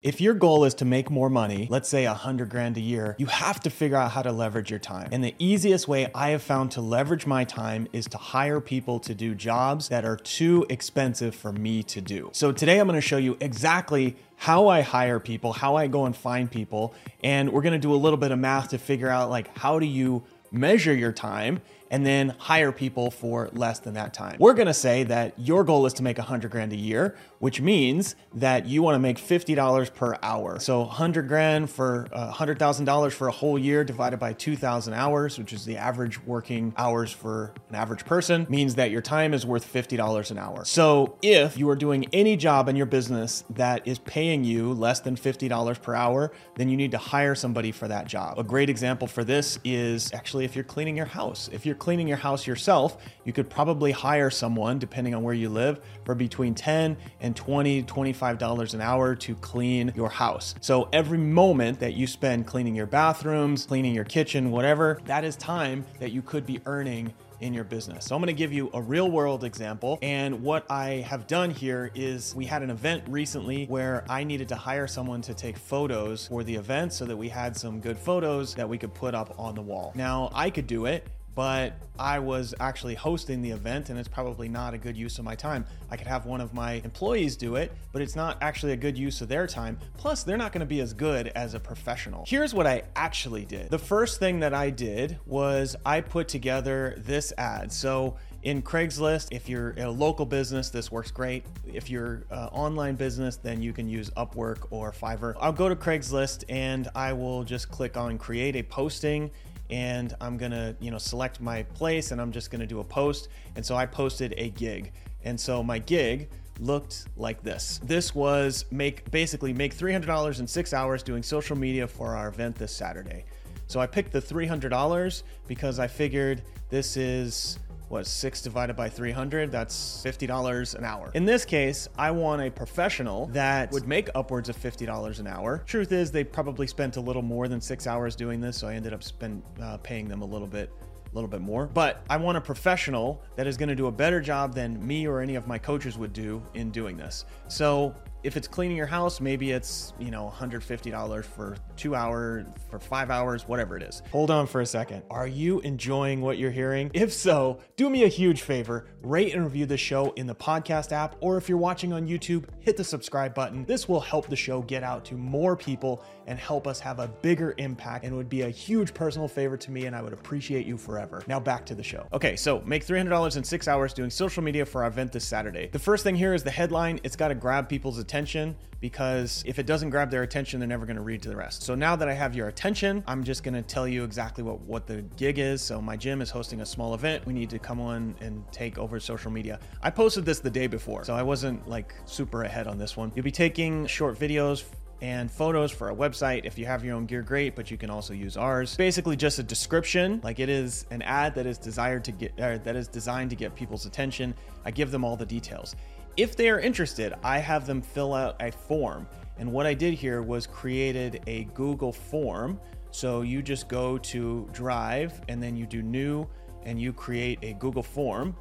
If your goal is to make more money, let's say a hundred grand a year, you have to figure out how to leverage your time. And the easiest way I have found to leverage my time is to hire people to do jobs that are too expensive for me to do. So today I'm gonna show you exactly how I hire people, how I go and find people, and we're gonna do a little bit of math to figure out like how do you measure your time and then hire people for less than that time. We're gonna say that your goal is to make a 100 grand a year, which means that you wanna make $50 per hour. So 100 grand for uh, $100,000 for a whole year divided by 2,000 hours, which is the average working hours for an average person, means that your time is worth $50 an hour. So if you are doing any job in your business that is paying you less than $50 per hour, then you need to hire somebody for that job. A great example for this is actually if you're cleaning your house. If you're cleaning your house yourself, you could probably hire someone, depending on where you live, for between 10 and 20, $25 an hour to clean your house. So every moment that you spend cleaning your bathrooms, cleaning your kitchen, whatever, that is time that you could be earning in your business. So I'm going to give you a real world example. And what I have done here is we had an event recently where I needed to hire someone to take photos for the event so that we had some good photos that we could put up on the wall. Now, I could do it but I was actually hosting the event and it's probably not a good use of my time. I could have one of my employees do it, but it's not actually a good use of their time. Plus, they're not to be as good as a professional. Here's what I actually did. The first thing that I did was I put together this ad. So, in Craigslist, if you're a local business, this works great. If you're an online business, then you can use Upwork or Fiverr. I'll go to Craigslist and I will just click on create a posting and I'm gonna, you know, select my place and I'm just gonna do a post. And so I posted a gig. And so my gig looked like this. This was make basically make $300 in six hours doing social media for our event this Saturday. So I picked the $300 because I figured this is what six divided by 300 that's $50 an hour in this case i want a professional that would make upwards of $50 an hour truth is they probably spent a little more than six hours doing this so i ended up spend, uh, paying them a little bit a little bit more. But I want a professional that is going to do a better job than me or any of my coaches would do in doing this. So if it's cleaning your house, maybe it's, you know, $150 for two hours, for five hours, whatever it is. Hold on for a second. Are you enjoying what you're hearing? If so, do me a huge favor, rate and review the show in the podcast app, or if you're watching on YouTube, hit the subscribe button. This will help the show get out to more people and help us have a bigger impact and would be a huge personal favor to me, and I would appreciate you forever. Now back to the show. Okay, so make $300 in six hours doing social media for our event this Saturday. The first thing here is the headline. It's got to grab people's attention attention because if it doesn't grab their attention, they're never to read to the rest. So now that I have your attention, I'm just to tell you exactly what, what the gig is. So my gym is hosting a small event. We need to come on and take over social media. I posted this the day before, so I wasn't like super ahead on this one. You'll be taking short videos and photos for our website. If you have your own gear, great, but you can also use ours. Basically, just a description, like it is an ad that is desired to get, uh, that is designed to get people's attention. I give them all the details. If they are interested, I have them fill out a form. And what I did here was created a Google form. So you just go to Drive and then you do new and you create a Google form.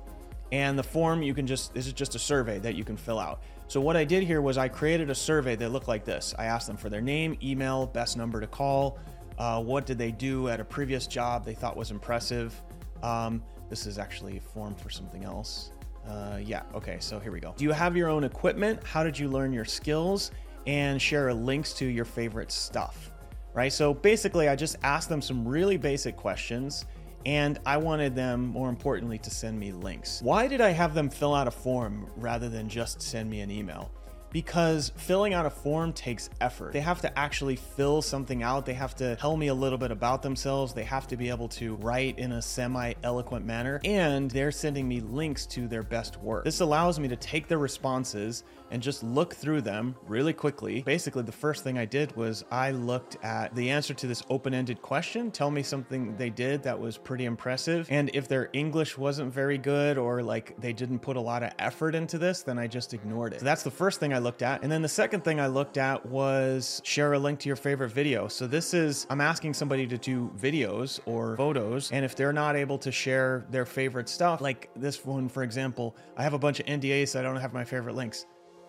And the form you can just, this is just a survey that you can fill out. So what I did here was I created a survey that looked like this. I asked them for their name, email, best number to call, uh, what did they do at a previous job they thought was impressive. Um, this is actually a form for something else. Uh, yeah, okay, so here we go. Do you have your own equipment? How did you learn your skills? And share links to your favorite stuff, right? So basically, I just asked them some really basic questions and I wanted them, more importantly, to send me links. Why did I have them fill out a form rather than just send me an email? Because filling out a form takes effort. They have to actually fill something out. They have to tell me a little bit about themselves. They have to be able to write in a semi eloquent manner. And they're sending me links to their best work. This allows me to take their responses and just look through them really quickly. Basically, the first thing I did was I looked at the answer to this open ended question. Tell me something they did that was pretty impressive. And if their English wasn't very good or like they didn't put a lot of effort into this, then I just ignored it. So that's the first thing I looked at. And then the second thing I looked at was share a link to your favorite video. So this is, I'm asking somebody to do videos or photos. And if they're not able to share their favorite stuff, like this one, for example, I have a bunch of NDAs, so I don't have my favorite links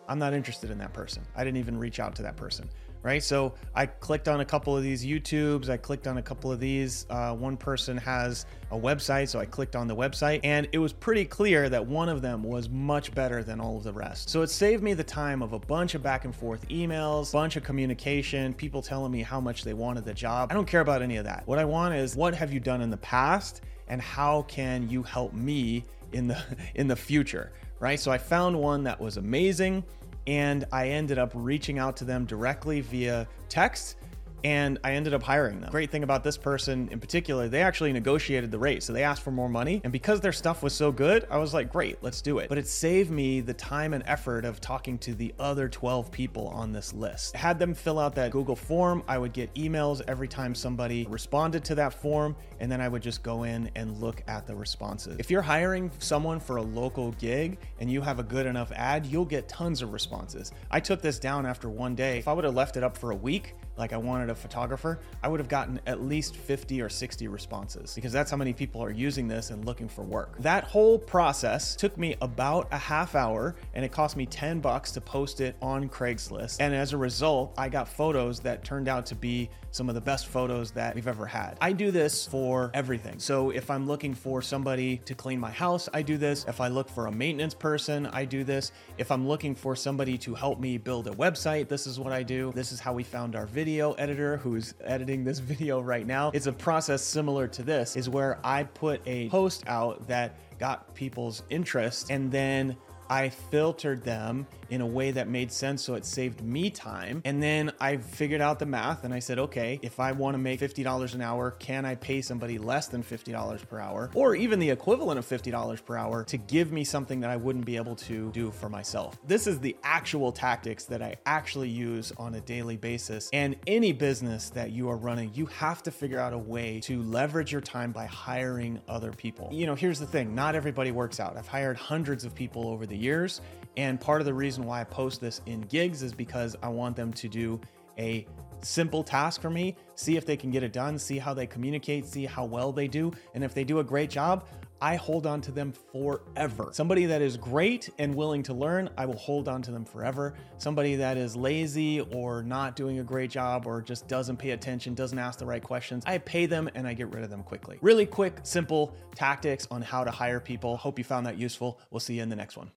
I'm not interested in that person. I didn't even reach out to that person right? So I clicked on a couple of these YouTubes. I clicked on a couple of these. Uh, one person has a website, so I clicked on the website, and it was pretty clear that one of them was much better than all of the rest. So it saved me the time of a bunch of back and forth emails, bunch of communication, people telling me how much they wanted the job. I don't care about any of that. What I want is what have you done in the past, and how can you help me in the in the future, right? So I found one that was amazing and I ended up reaching out to them directly via text and I ended up hiring them. Great thing about this person in particular, they actually negotiated the rate. So they asked for more money. And because their stuff was so good, I was like, great, let's do it. But it saved me the time and effort of talking to the other 12 people on this list. I had them fill out that Google form. I would get emails every time somebody responded to that form. And then I would just go in and look at the responses. If you're hiring someone for a local gig and you have a good enough ad, you'll get tons of responses. I took this down after one day. If I would have left it up for a week, like I wanted a photographer, I would have gotten at least 50 or 60 responses because that's how many people are using this and looking for work. That whole process took me about a half hour and it cost me 10 bucks to post it on Craigslist. And as a result, I got photos that turned out to be some of the best photos that we've ever had. I do this for everything. So if I'm looking for somebody to clean my house, I do this. If I look for a maintenance person, I do this. If I'm looking for somebody to help me build a website, this is what I do. This is how we found our video video editor who's editing this video right now. It's a process similar to this, is where I put a post out that got people's interest and then I filtered them in a way that made sense so it saved me time. And then I figured out the math and I said, okay, if I want to make $50 an hour, can I pay somebody less than $50 per hour or even the equivalent of $50 per hour to give me something that I wouldn't be able to do for myself? This is the actual tactics that I actually use on a daily basis. And any business that you are running, you have to figure out a way to leverage your time by hiring other people. You know, here's the thing not everybody works out. I've hired hundreds of people over the years. And part of the reason why I post this in gigs is because I want them to do a simple task for me, see if they can get it done, see how they communicate, see how well they do. And if they do a great job, I hold on to them forever. Somebody that is great and willing to learn, I will hold on to them forever. Somebody that is lazy or not doing a great job or just doesn't pay attention, doesn't ask the right questions, I pay them and I get rid of them quickly. Really quick, simple tactics on how to hire people. Hope you found that useful. We'll see you in the next one.